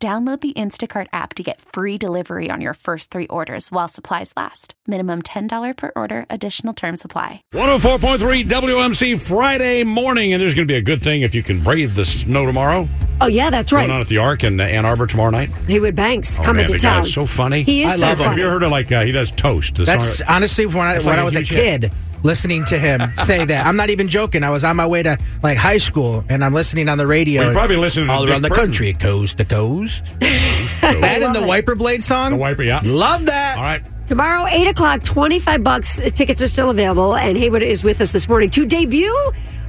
Download the Instacart app to get free delivery on your first three orders while supplies last. Minimum $10 per order, additional term supply. 104.3 WMC Friday morning, and there's going to be a good thing if you can brave the snow tomorrow. Oh, yeah, that's right. Going right. on at the Ark in uh, Ann Arbor tomorrow night. Heywood Banks Oh, coming man, to the town. guy's so funny. He is I so love him. funny. Have you heard of like uh, he does toast? The That's song- honestly when I when like I a was a huge hit. kid listening to him say that. I'm not even joking. I was on my way to like high school and I'm listening on the radio. Well, you're probably listening to all Dick around the Burton. country, coast to coast. that and the Wiper Blade song. the wiper, yeah. Love that. All right. Tomorrow, 8 o'clock, 25 bucks. Uh, Tickets are still available, and Heywood is with us this morning to debut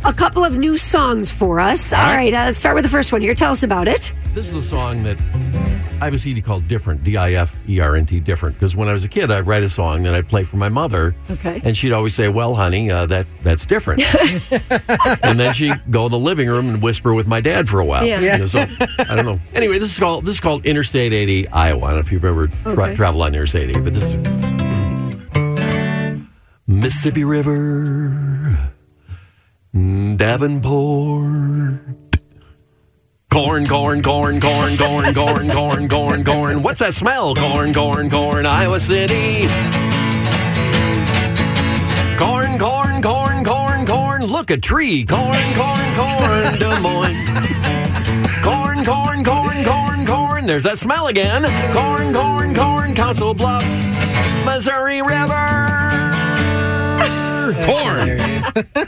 a couple of new songs for us. All right, uh, let's start with the first one here. Tell us about it. This is a song that I have a CD called Different, D I F E R N T, Different. Because when I was a kid, I'd write a song that I'd play for my mother. Okay. And she'd always say, Well, honey, uh, that that's different. and then she'd go in the living room and whisper with my dad for a while. Yeah. You know, so, I don't know. Anyway, this is called this is called Interstate 80, Iowa. I don't know if you've ever tra- Okay. traveled on Interstate 80, but this Mississippi River, Davenport. Corn, corn, corn, corn, corn, corn, corn, corn, corn. What's that smell? Corn, corn, corn, Iowa City. Corn, corn, corn, corn, corn. Look a tree. Corn, corn, corn, Des Moines. Corn, corn, corn, corn, corn. There's that smell again. Corn, corn, corn, Council Bluffs, Missouri River. Corn.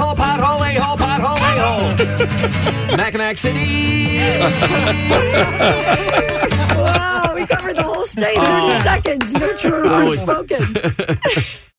Pothole, a hole, pothole, a hole, pothole, a hole. Mackinaw City. Wow, we covered the whole state in 30 ah. seconds. No truer I words spoken.